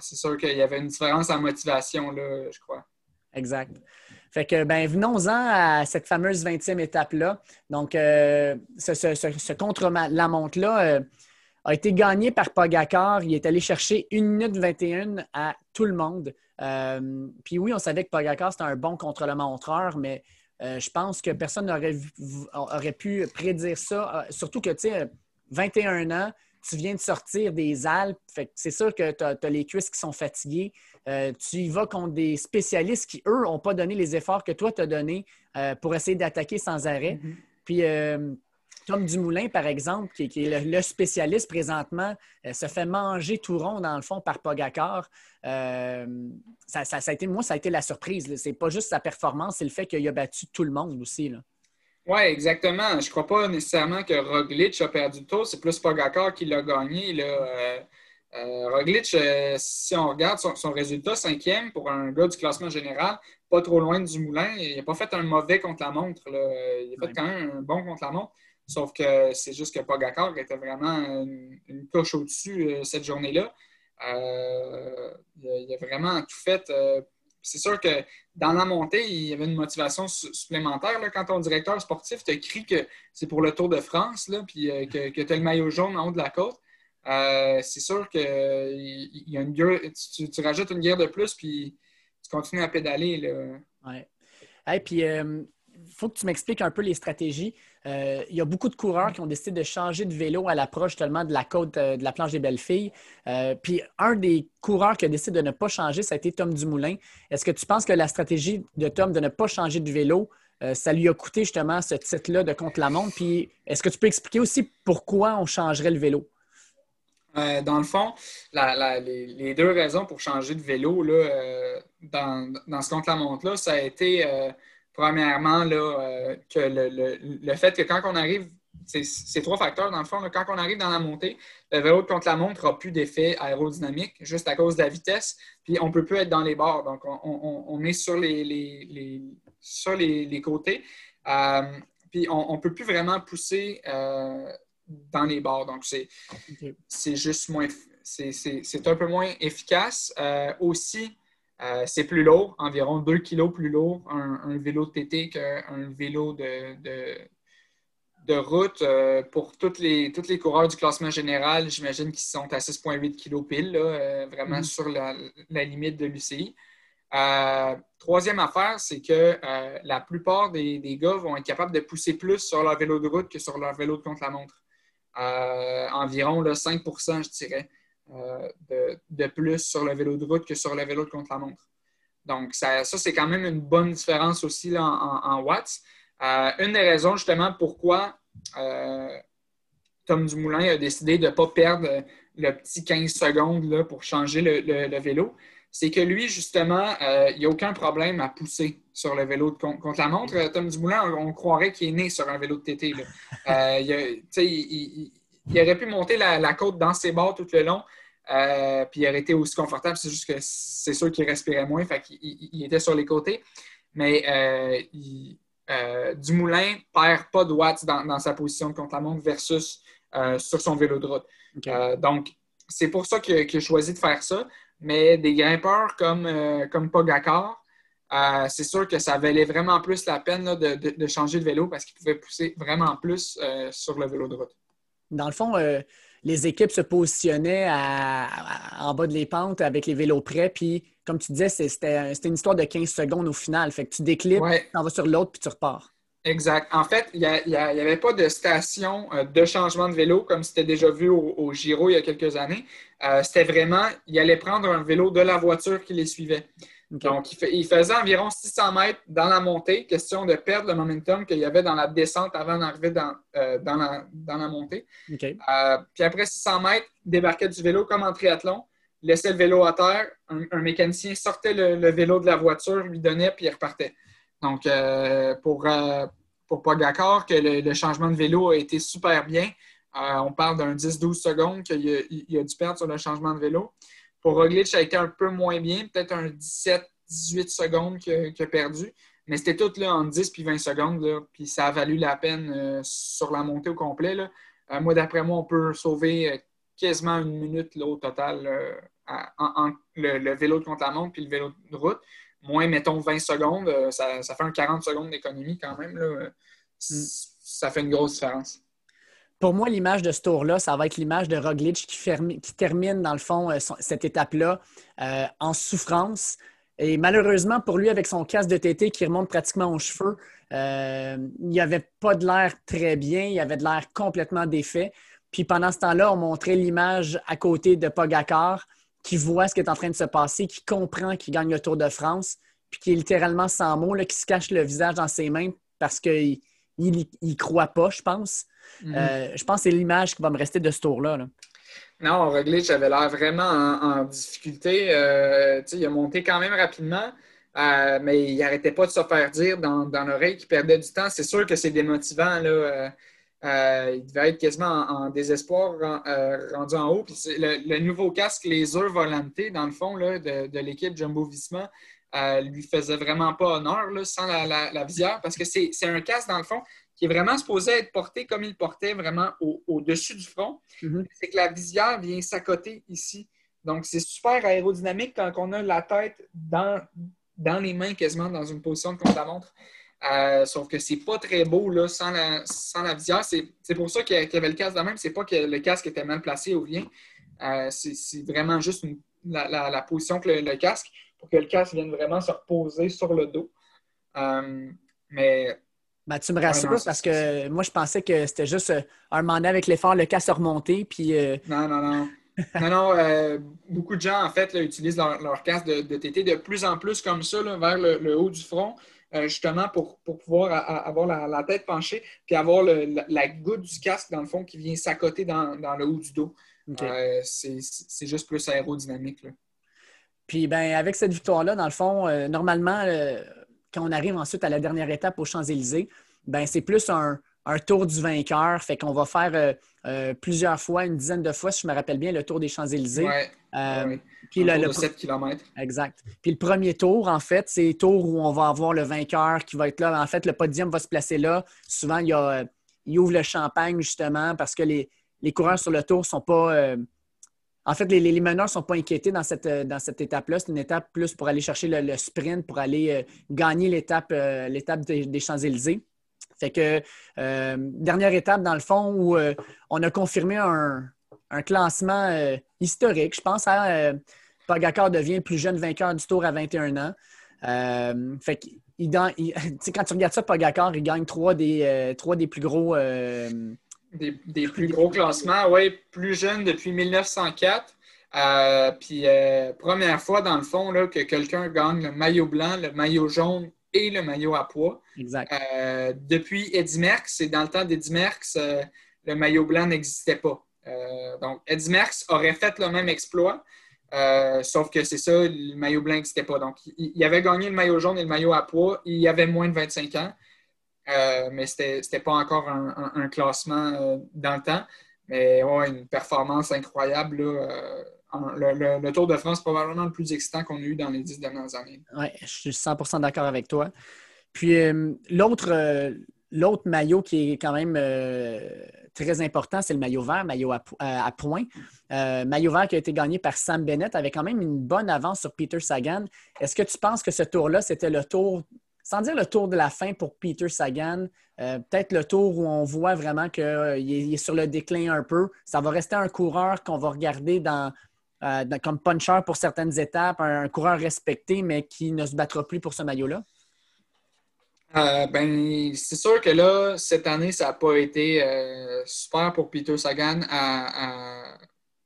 c'est sûr qu'il y avait une différence en motivation, là, je crois. Exact. Fait que, ben, venons-en à cette fameuse 20e étape-là. Donc, euh, ce, contre-la-montre-là a été gagné par Pogacar. Il est allé chercher 1 minute 21 à tout le monde. puis oui, on savait que Pogacar, c'était un bon contre-la-montreur, mais euh, je pense que personne n'aurait aurait pu prédire ça. Euh, surtout que, tu sais, 21 ans, tu viens de sortir des Alpes. c'est sûr que tu as, les cuisses qui sont fatiguées. Euh, tu y vas contre des spécialistes qui, eux, n'ont pas donné les efforts que toi, tu as donnés pour essayer d'attaquer sans arrêt. Mm-hmm. Puis Tom Dumoulin, par exemple, qui, est le, spécialiste présentement, euh, se fait manger tout rond, dans le fond, par Pogacar. Euh, ça, a été, moi, ça a été la surprise. C'est pas juste sa performance, c'est le fait qu'il a battu tout le monde aussi. Oui, exactement. Je ne crois pas nécessairement que Roglic a perdu le tour. C'est plus Pogacar qui l'a gagné. Là. Euh, Roglic, si on regarde son, résultat, cinquième pour un gars du classement général, pas trop loin du moulin. Il n'a pas fait un mauvais contre la montre. Il a fait quand même un bon contre la montre. Sauf que c'est juste que Pogacar était vraiment une, une couche au-dessus euh, cette journée-là. Euh, il, a vraiment tout fait. Euh, c'est sûr que dans la montée, il y avait une motivation supplémentaire. Quand ton directeur sportif te crie que c'est pour le Tour de France, là, puis que, tu as le maillot jaune en haut de la côte, c'est sûr que y a une tu, rajoutes une guerre de plus, puis tu continues à pédaler. Oui. Et puis, il faut que tu m'expliques un peu les stratégies. Euh, il y a beaucoup de coureurs qui ont décidé de changer de vélo à l'approche tellement de la côte euh, de la planche des belles filles. Euh, puis un des coureurs qui a décidé de ne pas changer, ça a été Tom Dumoulin. Est-ce que tu penses que la stratégie de Tom de ne pas changer de vélo, ça lui a coûté justement ce titre-là de contre-la-montre? Puis est-ce que tu peux expliquer aussi pourquoi on changerait le vélo? dans le fond, les, deux raisons pour changer de vélo dans, dans, ce contre-la-montre-là, ça a été Premièrement, là, euh, que le, fait que quand on arrive, c'est trois facteurs dans le fond. quand on arrive dans la montée, le vélo contre la montre n'a plus d'effet aérodynamique juste à cause de la vitesse, puis on ne peut plus être dans les bords. Donc, on, est sur les, les, côtés. Euh, puis on ne peut plus vraiment pousser euh, dans les bords. Donc, c'est juste moins. C'est un peu moins efficace. aussi, euh, c'est plus lourd, environ 2 kg plus lourd, un, vélo de TT qu'un vélo de, de, route. Euh, pour tous les, toutes les coureurs du classement général, j'imagine qu'ils sont à 6,8 kg pile, euh, vraiment mm. sur la, limite de l'UCI. troisième affaire, c'est que la plupart des, des, gars vont être capables de pousser plus sur leur vélo de route que sur leur vélo de contre-la-montre. environ là, 5% je dirais. Euh, de, plus sur le vélo de route que sur le vélo de contre-la-montre. Donc, ça, c'est quand même une bonne différence aussi en, watts. Euh, une des raisons justement pourquoi euh, Tom Dumoulin a décidé de ne pas perdre le petit 15 secondes là, pour changer le, vélo, c'est que lui, justement, il n'y a aucun problème à pousser sur le vélo de contre la montre. Tom Dumoulin, on, croirait qu'il est né sur un vélo de TT. il, aurait pu monter la, la, côte dans ses bords tout le long. Euh, puis il aurait été aussi confortable. C'est juste que c'est sûr qu'il respirait moins, fait qu'il il était sur les côtés. Mais euh, euh, Dumoulin ne perd pas de watts dans, sa position contre la montre versus sur son vélo de route. donc, c'est pour ça qu'il a choisi de faire ça. Mais des grimpeurs comme, comme Pogacar, c'est sûr que ça valait vraiment plus la peine de, changer de vélo parce qu'il pouvait pousser vraiment plus sur le vélo de route. Dans le fond, les équipes se positionnaient en bas de les pentes avec les vélos prêts. Puis, comme tu disais, c'était une histoire de 15 secondes au final. Fait que tu déclips, tu en vas sur l'autre, puis tu repars. Exact. En fait, il n'y avait pas de station euh, de changement de vélo comme c'était déjà vu au, Giro il y a quelques années. Euh, c'était vraiment, il allait prendre un vélo de la voiture qui les suivait. Donc, il, faisait environ 600 mètres dans la montée, question de perdre le momentum qu'il y avait dans la descente avant d'arriver dans, euh, dans, la, montée. Euh, puis après 600 mètres, débarquait du vélo comme en triathlon, laissait le vélo à terre, un, mécanicien sortait le, vélo de la voiture, lui donnait, puis il repartait. Donc, euh, pour, pour Pogakar, que le, changement de vélo a été super bien. on parle d'un 10-12 secondes qu'il a, il a dû perdre sur le changement de vélo. Pour Roglic, ça a été un peu moins bien, peut-être un 17-18 secondes qu'il a, perdu. Mais c'était tout là, en 10 puis 20 secondes. Là, puis ça a valu la peine euh, sur la montée au complet. Là. Euh, moi, d'après moi, on peut sauver euh, quasiment une minute là, au total en, le, vélo contre la montre puis le vélo de route. Moins, mettons, 20 secondes, ça, fait un 40 secondes d'économie quand même. Mm. Ça fait une grosse différence. Pour moi, l'image de ce tour-là, ça va être l'image de Roglic qui, termine, dans le fond, euh, cette étape-là euh, en souffrance. Et malheureusement, pour lui, avec son casque de TT qui remonte pratiquement aux cheveux, euh, il n'y avait pas de l'air très bien, il avait de l'air complètement défait. Puis pendant ce temps-là, on montrait l'image à côté de Pogacar qui voit ce qui est en train de se passer, qui comprend qu'il gagne le Tour de France, puis qui est littéralement sans mots, qui se cache le visage dans ses mains parce qu'il ne croit pas, je pense. Mhm. Euh, je pense que c'est l'image qui va me rester de ce tour-là. Non, Roglic avait l'air vraiment en, difficulté. Euh, il a monté quand même rapidement, euh, mais il n'arrêtait pas de se faire dire dans, l'oreille qu'il perdait du temps. C'est sûr que c'est démotivant. Là, il devait être quasiment en, désespoir rendu en haut. le, nouveau casque Laser Volanté, dans le fond, de, l'équipe Jumbo-Visma, lui faisait vraiment pas honneur sans la, la, visière parce que c'est un casque, dans le fond, qui est vraiment supposé être porté comme il portait vraiment au-dessus du front, mhm. c'est que la visière vient s'accoter ici. Donc, c'est super aérodynamique quand on a la tête dans, dans les mains quasiment dans une position de contre-la-montre. Euh, sauf que c'est pas très beau là, sans, la, sans la visière. C'est pour ça qu'il y avait le casque de même. C'est pas que le casque était mal placé ou rien. Euh, c'est vraiment juste la, position que le, casque pour que le casque vienne vraiment se reposer sur le dos. Euh, mais ben, tu me rassures parce que moi, je pensais que c'était juste euh, un mandat avec l'effort, le cas se remonter. Puis, euh, Non, non, non. non, non. Euh, beaucoup de gens, en fait, utilisent leur, casque de, TT de plus en plus comme ça, vers le, haut du front, justement pour, pouvoir avoir la, tête penchée, puis avoir la, goutte du casque, dans le fond, qui vient s'accoter dans, le haut du dos. c'est juste plus aérodynamique. Puis, ben, avec cette victoire-là, dans le fond, normalement, quand on arrive ensuite à la dernière étape aux Champs-Élysées, ben c'est plus un, tour du vainqueur. Fait qu'on va faire euh, euh, plusieurs fois, une dizaine de fois, si je me rappelle bien, le tour des Champs-Élysées. Ouais, euh, Puis le, de 7 km. Exact. Puis le premier tour, en fait, c'est le tour où on va avoir le vainqueur qui va être là. En fait, le podium va se placer là. Souvent, il, y a, il ouvre le champagne, justement, parce que les, les coureurs sur le tour ne sont pas en fait, les, meneurs ne sont pas inquiétés dans cette, euh, dans cette étape-là. C'est une étape plus pour aller chercher le, sprint, pour aller euh, gagner l'étape euh, des, Champs-Élysées. Fait que, dernière étape, dans le fond, où on a confirmé un, classement historique. Je pense à Pagakar devient le plus jeune vainqueur du Tour à 21 ans. fait que, quand tu regardes ça, Pagakar, il gagne trois des, trois des plus gros des, plus gros classements, oui, plus jeune depuis 1904. Euh, puis, euh, première fois, dans le fond, là, que quelqu'un gagne le maillot blanc, le maillot jaune et le maillot à poids. Exact. Euh, depuis Eddie Merckx, et dans le temps d'Eddie Merckx, le maillot blanc n'existait pas. donc, Eddie Merckx aurait fait le même exploit, sauf que c'est ça, le maillot blanc n'existait pas. Donc, il, il, avait gagné le maillot jaune et le maillot à poids, il y avait moins de 25 ans. Euh, mais ce n'était pas encore un, classement euh, dans le temps. Mais ouais, une performance incroyable. Euh, le, Tour de France, probablement le plus excitant qu'on a eu dans les dix dernières années. Oui, je suis 100% d'accord avec toi. Puis l'autre, maillot qui est quand même très important, c'est le maillot vert, maillot à, à points. maillot vert qui a été gagné par Sam Bennett avec quand même une bonne avance sur Peter Sagan. Est-ce que tu penses que ce tour-là, c'était le tour sans dire le tour de la fin pour Peter Sagan, euh, peut-être le tour où on voit vraiment qu'il euh, est, sur le déclin un peu. Ça va rester un coureur qu'on va regarder euh, comme puncher pour certaines étapes, un, coureur respecté, mais qui ne se battra plus pour ce maillot-là? ben, c'est sûr que là, cette année, ça n'a pas été super pour Peter Sagan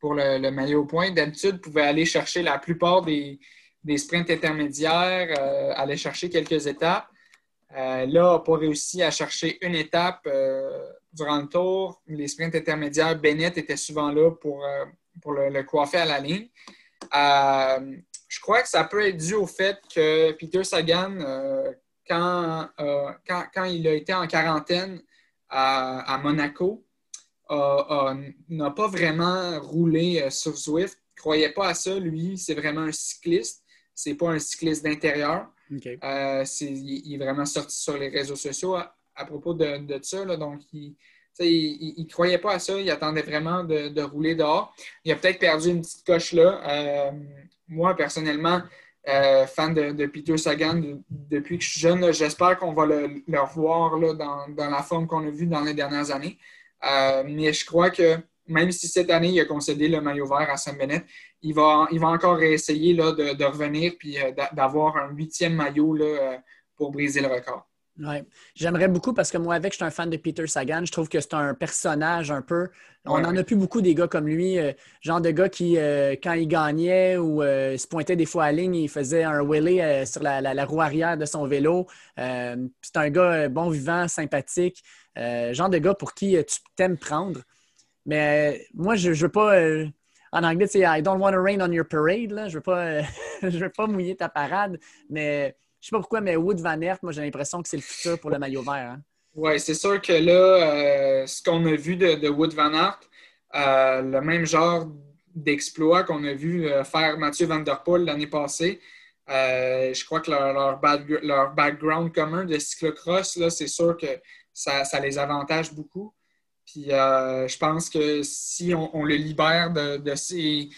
pour le, maillot point. D'habitude, il pouvait aller chercher la plupart des, des sprints intermédiaires, aller chercher quelques étapes. là, n'a pas réussi à chercher une étape durant le tour. Les sprints intermédiaires, Bennett était souvent là pour, pour le, coiffer à la ligne. je crois que ça peut être dû au fait que Peter Sagan, quand, quand, quand, il a été en quarantaine à, Monaco, n'a pas vraiment roulé euh, sur Zwift. Il ne croyait pas à ça, lui. C'est vraiment un cycliste. C'est pas un cycliste d'intérieur. Euh, il, est vraiment sorti sur les réseaux sociaux à, propos de, ça. donc, il ne croyait pas à ça. Il attendait vraiment de, rouler dehors. Il a peut-être perdu une petite coche là. Euh, moi, personnellement, fan de, Peter Sagan depuis que je suis jeune, j'espère qu'on va le, revoir là, dans, dans, la forme qu'on a vue dans les dernières années. Euh, mais je crois que même si cette année, il a concédé le maillot vert à Sam Bennett, il va, il va encore essayer là, de, revenir puis euh, d'avoir un huitième maillot là, euh, pour briser le record. Oui. J'aimerais beaucoup parce que moi, avec, je suis un fan de Peter Sagan. Je trouve que c'est un personnage un peu. On n'en a plus beaucoup des gars comme lui. genre de gars qui, quand il gagnait ou se pointait des fois à ligne, il faisait un wheelie sur la, roue arrière de son vélo. c'est un gars bon vivant, sympathique. Euh, genre de gars pour qui euh, tu t'aimes prendre. Mais euh, moi, je ne veux pas. en anglais, c'est I don't want to rain on your parade. Je ne veux, pas, veux pas mouiller ta parade. Mais je sais pas pourquoi, mais Wood Van Aert, moi, j'ai l'impression que c'est le futur pour le maillot vert. Hein. Oui, c'est sûr que là, ce qu'on a vu de, Wood Van Aert, le même genre d'exploit qu'on a vu faire Mathieu Van Der Poel l'année passée, je crois que leur, leur, background commun de cyclocross, c'est sûr que ça, les avantage beaucoup. Puis euh, je pense que si on, le libère de, de ces,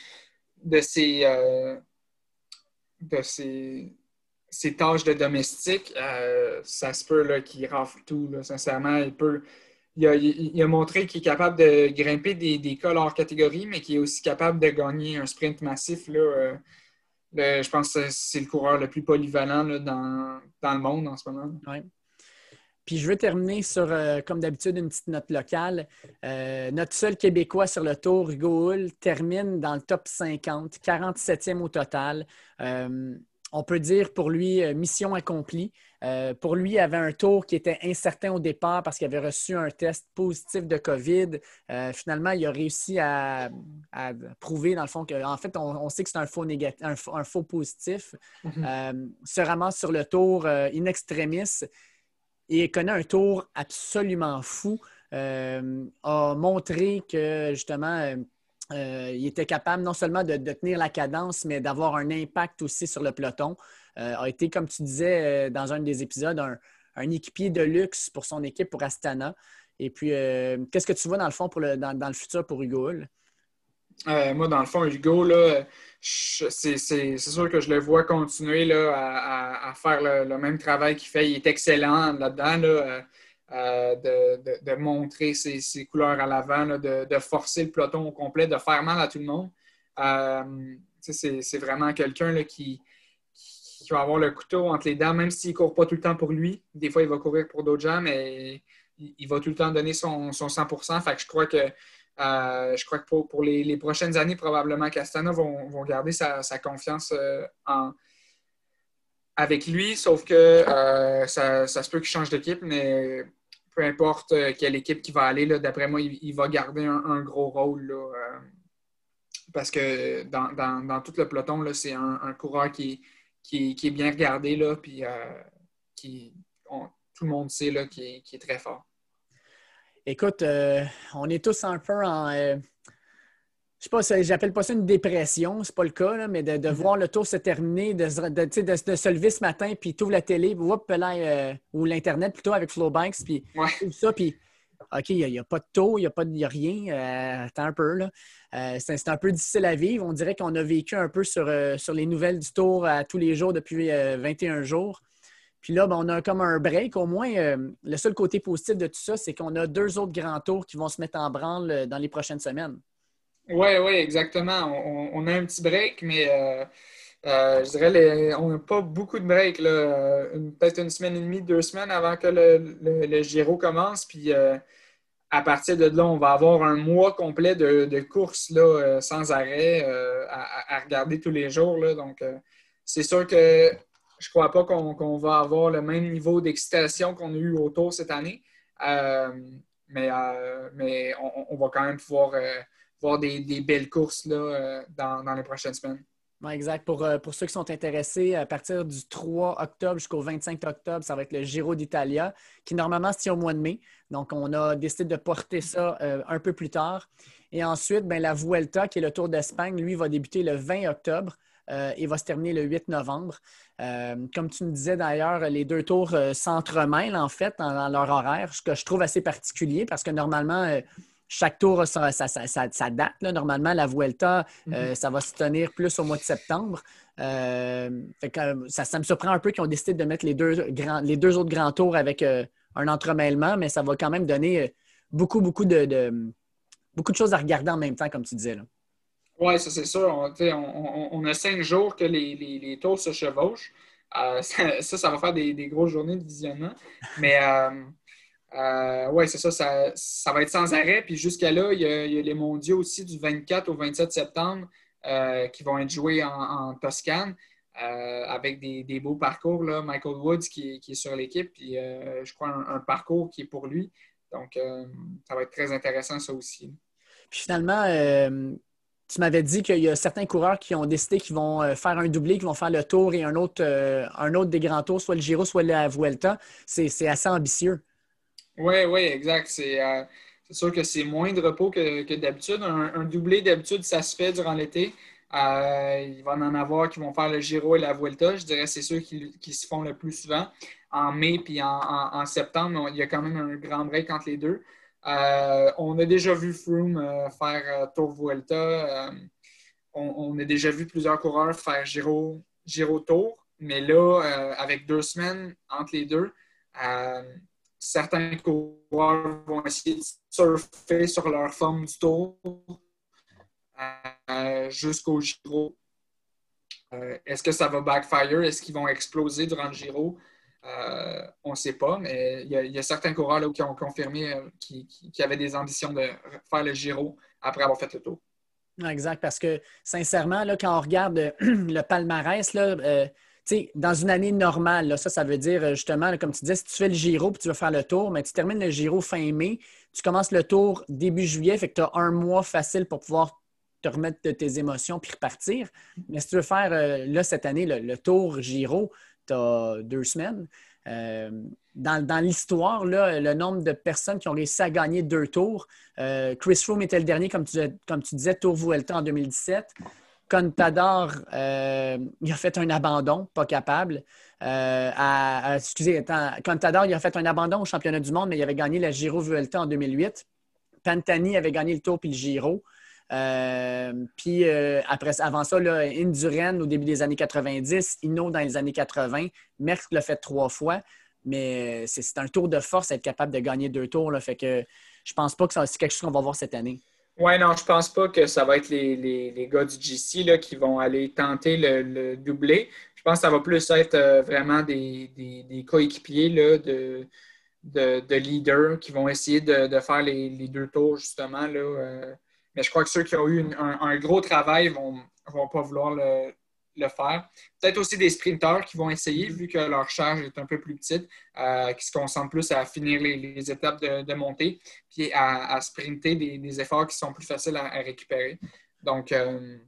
de euh, de tâches de domestique, euh, ça se peut qu'il rafle tout. Sincèrement, il peut. Il a, montré qu'il est capable de grimper des, des cols hors catégorie, mais qu'il est aussi capable de gagner un sprint massif. Là, je pense que c'est le coureur le plus polyvalent dans, dans, le monde en ce moment. Puis je veux terminer sur, euh, comme d'habitude, une petite note locale. Euh, notre seul Québécois sur le tour, Hugo Hull, termine dans le top 50, 47e au total. Euh, on peut dire pour lui, mission accomplie. pour lui, il avait un tour qui était incertain au départ parce qu'il avait reçu un test positif de COVID. finalement, il a réussi à, prouver, dans le fond, qu'en fait, on, sait que c'est un faux, négatif, un, faux positif. Mm-hmm. se ramasse sur le tour in extremis et connaît un tour absolument fou. Euh, a montré que justement, euh, euh, il était capable non seulement de, tenir la cadence, mais d'avoir un impact aussi sur le peloton. a été, comme tu disais dans un des épisodes, un, équipier de luxe pour son équipe, pour Astana. Et puis, qu'est-ce que tu vois dans le fond pour le, dans, le futur pour Hugo moi, dans le fond, Hugo, là, c'est sûr que je le vois continuer là, à, faire le, même travail qu'il fait. Il est excellent là-dedans, euh, euh, de, montrer ses, couleurs à l'avant, de, forcer le peloton au complet, de faire mal à tout le monde. Euh, c'est vraiment quelqu'un qui, qui va avoir le couteau entre les dents, même s'il ne court pas tout le temps pour lui. Des fois, il va courir pour d'autres gens, mais il, va tout le temps donner son, son 100 Fait que je crois que je crois que pour, les, prochaines années, probablement Castana vont, garder sa, confiance euh, avec lui, sauf que euh, ça, se peut qu'il change d'équipe, mais peu importe quelle équipe qui va aller, d'après moi, il, va garder un, gros rôle. parce que dans, tout le peloton, c'est un, coureur qui, est bien regardé, là, puis qui, tout le monde sait qu'il est très fort. Écoute, euh, on est tous un peu en. Euh, je sais pas, j'appelle pas ça une dépression, c'est pas le cas, mais de, mm-hmm. voir le tour se terminer, de, se lever ce matin, puis tu ouvres la télé, euh, ou l'Internet plutôt avec Flowbanks, puis ça, puis OK, il n'y a, pas de taux, il n'y a, pas a rien, attends un peu, là. c'est un peu difficile à vivre. On dirait qu'on a vécu un peu sur, sur les nouvelles du tour à tous les jours depuis 21 jours. Puis là, ben, on a comme un break. Au moins, euh, le seul côté positif de tout ça, c'est qu'on a deux autres grands tours qui vont se mettre en branle euh, dans les prochaines semaines. Oui, oui, exactement. On, a un petit break, mais euh, je dirais on n'a pas beaucoup de break. Peut-être une semaine et demie, deux semaines avant que le, Giro commence. Puis à partir de là, on va avoir un mois complet de, courses sans arrêt à, regarder tous les jours. Donc, c'est sûr que je ne crois pas qu'on va avoir le même niveau d'excitation qu'on a eu au Tour cette année. mais mais on, va quand même pouvoir voir des, belles courses là, dans les prochaines semaines exact. Pour, euh, ceux qui sont intéressés, à partir du 3 octobre jusqu'au 25 octobre, ça va être le Giro d'Italia, qui normalement se tient au mois de mai. Donc, on a décidé de porter ça euh, un peu plus tard. Et ensuite, ben, la Vuelta, qui est le Tour d'Espagne, lui, va débuter le 20 octobre euh, et va se terminer le 8 novembre. comme tu me disais d'ailleurs, les deux tours s'entremêlent en fait dans, leur horaire, ce que je trouve assez particulier parce que normalement, chaque tour a sa, date. Normalement, la Vuelta, euh, mhm. ça va se tenir plus au mois de septembre. Euh, ça, me surprend un peu qu'ils ont décidé de mettre les deux, les deux autres grands tours avec euh, un entremêlement, mais ça va quand même donner beaucoup, beaucoup de, beaucoup de choses à regarder en même temps, comme tu disais. Oui, ça c'est sûr. On, a cinq jours que les, tours se chevauchent. ça, ça, va faire des, grosses journées de visionnement. Mais euh, oui, c'est ça, ça, va être sans arrêt. Puis jusqu'à là, il y, a, les mondiaux aussi du 24 au 27 septembre euh, qui vont être joués en, Toscane euh, avec des, beaux parcours. Là. Michael Woods qui, est sur l'équipe, puis je crois un, parcours qui est pour lui. Donc, ça va être très intéressant, ça aussi. Puis finalement, tu m'avais dit qu'il y a certains coureurs qui ont décidé qu'ils vont faire un doublé, qui vont faire le tour et un autre, un autre des grands tours, soit le Giro, soit la Vuelta. C'est assez ambitieux. Oui, oui, exact. Euh, c'est sûr que c'est moins de repos que, d'habitude. Un, doublé, d'habitude, ça se fait durant l'été. Euh, il va en avoir qui vont faire le Giro et la Vuelta. Je dirais c'est ceux qui, se font le plus souvent. En mai puis en, septembre, il y a quand même un grand break entre les deux. Euh, on a déjà vu Froome faire Tour Vuelta. On, a déjà vu plusieurs coureurs faire Giro, Giro Tour. Mais là, avec deux semaines entre les deux, certains coureurs vont essayer de surfer sur leur forme du tour euh, jusqu'au Giro. Euh, est-ce que ça va backfire? Est-ce qu'ils vont exploser durant le Giro? Euh, on ne sait pas, mais il y, a certains coureurs qui ont confirmé qu'ils qui, avaient des ambitions de faire le Giro après avoir fait le tour. Exact, parce que sincèrement, là, quand on regarde le palmarès, là, dans une année normale, ça, ça veut dire euh, justement, comme tu disais, si tu fais le Giro puis tu vas faire le tour, mais tu termines le Giro fin mai, tu commences le tour début juillet, fait que tu as un mois facile pour pouvoir te remettre de tes émotions puis repartir. Mais si tu veux faire euh, cette année le, tour Giro, as deux semaines. Euh, dans, l'histoire, le nombre de personnes qui ont réussi à gagner deux tours, Chris Froome était le dernier, comme tu, disais, Tour Vuelta en 2017. Contador, euh, il a fait un abandon, pas capable. Euh, excusez, Contador, il a fait un abandon au championnat du monde, mais il avait gagné la Giro Vuelta en 2008. Pantani avait gagné le Tour puis le Giro. Euh, puis après, avant ça, là, Induren au début des années 90, Inno dans les années 80, Merckx l'a fait trois fois, mais c'est un tour de force être capable de gagner deux tours. Là, fait que je pense pas que c'est quelque chose qu'on va voir cette année. Oui, non, je pense pas que ça va être les, les, gars du GC là, qui vont aller tenter le, le, doublé. Je pense que ça va plus être euh, vraiment des, des, coéquipiers de, de, leaders qui vont essayer de, faire les, deux tours, justement. Là, euh. Mais je crois que ceux qui ont eu un, gros travail vont ne vont pas vouloir le, le faire. Peut-être aussi des sprinteurs qui vont essayer, vu que leur charge est un peu plus petite, euh, qui se concentrent plus à finir les, étapes de, montée, puis à, sprinter des, efforts qui sont plus faciles à, récupérer. Donc, euh,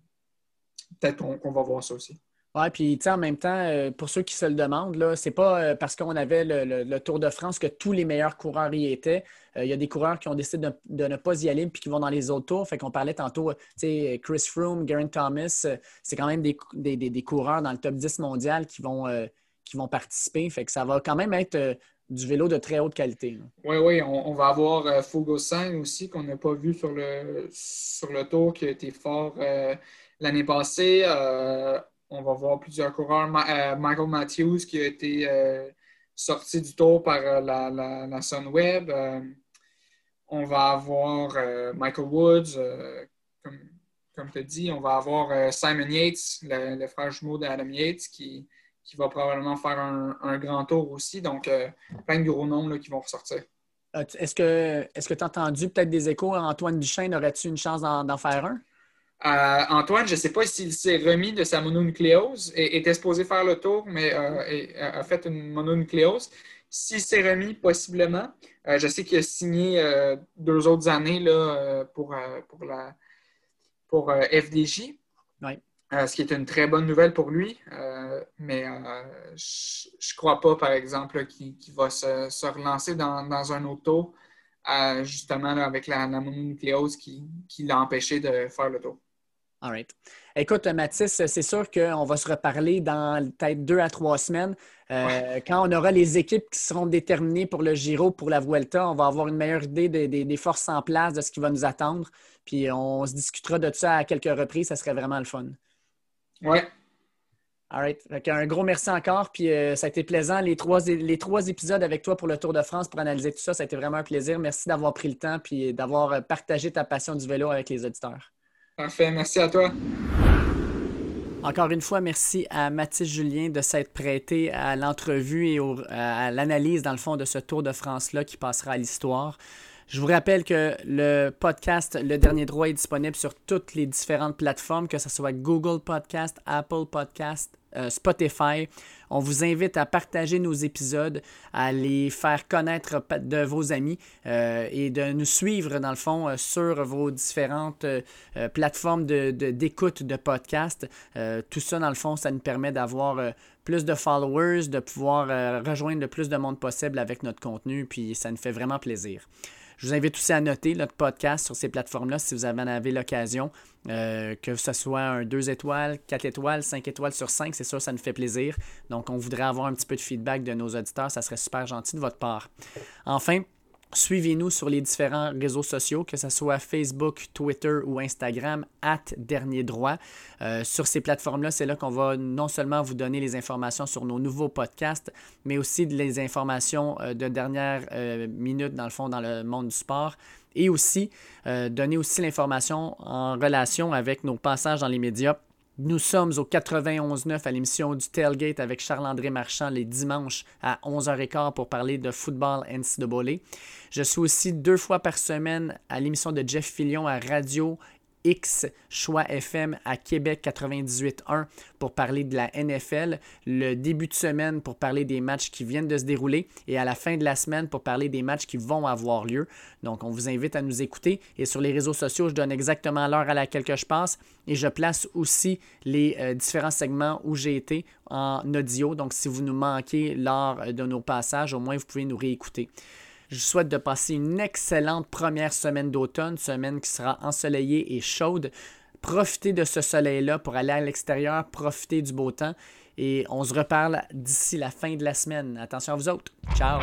peut-être qu'on va voir ça aussi. Oui, puis en même temps, euh, pour ceux qui se le demandent, ce n'est pas euh, parce qu'on avait le, Tour de France que tous les meilleurs coureurs y étaient. Euh, il y a des coureurs qui ont décidé de, ne pas y aller puis qui vont dans les autres tours. Fait qu'on parlait tantôt, Chris Froome, Geraint Thomas, c'est quand même des, coureurs dans le top 10 mondial qui vont, qui vont participer. Fait que ça va quand même être du vélo de très haute qualité. Oui, oui, on, va avoir Fugo aussi, qu'on n'a pas vu sur le, sur le tour, qui a été fort l'année passée on va voir plusieurs coureurs. Euh, Michael Matthews qui a été euh, sorti du tour par euh, la, Sunweb. on va avoir Michael Woods, comme, tu as dit. On va avoir Simon Yates, le, frère jumeau d'Adam Yates, qui, qui va probablement faire un, grand tour aussi. Donc, plein de gros noms qui vont ressortir. Est-ce que tu as entendu peut-être des échos? Antoine Duchesne, aurais-tu une chance d'en faire un? Antoine, je ne sais pas s'il s'est remis de sa mononucléose, et, était supposé faire le tour, mais a fait une mononucléose. S'il s'est remis, possiblement. je sais qu'il a signé deux autres années là, pour, pour, la, pour FDJ. ce qui est une très bonne nouvelle pour lui. mais je ne crois pas, par exemple, qu'il va se, relancer dans, dans un auto justement avec la, mononucléose qui, l'a empêché de faire le tour. All right. Écoute, Mathis, c'est sûr qu'on va se reparler dans peut-être deux à trois semaines. Euh, quand on aura les équipes qui seront déterminées pour le Giro, pour la Vuelta, on va avoir une meilleure idée des, forces en place, de ce qui va nous attendre. Puis on se discutera de ça à quelques reprises. Ça serait vraiment le fun. Oui, All right. un gros merci encore. Puis euh, ça a été plaisant. Les trois, les trois épisodes avec toi pour le Tour de France pour analyser tout ça, ça a été vraiment un plaisir. Merci d'avoir pris le temps et d'avoir euh, partagé ta passion du vélo avec les auditeurs. Parfait. Merci à toi. Encore une fois, merci à Mathis Julien de s'être prêté à l'entrevue et à l'analyse, dans le fond, de ce Tour de France-là qui passera à l'histoire. Je vous rappelle que le podcast Le Dernier Droit est disponible sur toutes les différentes plateformes, que ce soit Google Podcast, Apple Podcast, euh, Spotify. On vous invite à partager nos épisodes, à les faire connaître de vos amis euh, et de nous suivre, dans le fond, euh, sur vos différentes plateformes d'écoute de, de podcasts. tout ça, dans le fond, ça nous permet d'avoir plus de followers, de pouvoir rejoindre le plus de monde possible avec notre contenu, puis ça nous fait vraiment plaisir. Je vous invite aussi à noter notre podcast sur ces plateformes-là si vous en avez l'occasion, euh, que ce soit un 2 étoiles, 4 étoiles, 5 étoiles sur 5, c'est sûr, ça nous fait plaisir. Donc, on voudrait avoir un petit peu de feedback de nos auditeurs, ça serait super gentil de votre part. Enfin, Suivez-nous sur les différents réseaux sociaux, que ce soit Facebook, Twitter ou Instagram, at Dernier Droit. Euh, sur ces plateformes-là, c'est là, qu'on va non seulement vous donner les informations sur nos nouveaux podcasts, mais aussi les informations euh, de dernière euh, minute, dans le fond, dans le monde du sport. Et aussi donner aussi l'information en relation avec nos passages dans les médias nous sommes au 91.9 à l'émission du Tailgate avec Charles-André Marchand les dimanches à 11h15 pour parler de football NCAA. Je suis aussi deux fois par semaine à l'émission de Jeff Fillion à Radio X Choix FM à Québec 98.1 pour parler de la NFL, le début de semaine pour parler des matchs qui viennent de se dérouler et à la fin de la semaine pour parler des matchs qui vont avoir lieu. Donc on vous invite à nous écouter et sur les réseaux sociaux, je donne exactement l'heure à laquelle je passe et je place aussi les euh, différents segments où j'ai été en audio. Donc si vous nous manquez lors de nos passages, au moins vous pouvez nous réécouter. Je vous souhaite de passer une excellente première semaine d'automne, semaine qui sera ensoleillée et chaude. Profitez de ce soleil-là pour aller à l'extérieur, profitez du beau temps et on se reparle d'ici la fin de la semaine. Attention à vous autres. Ciao!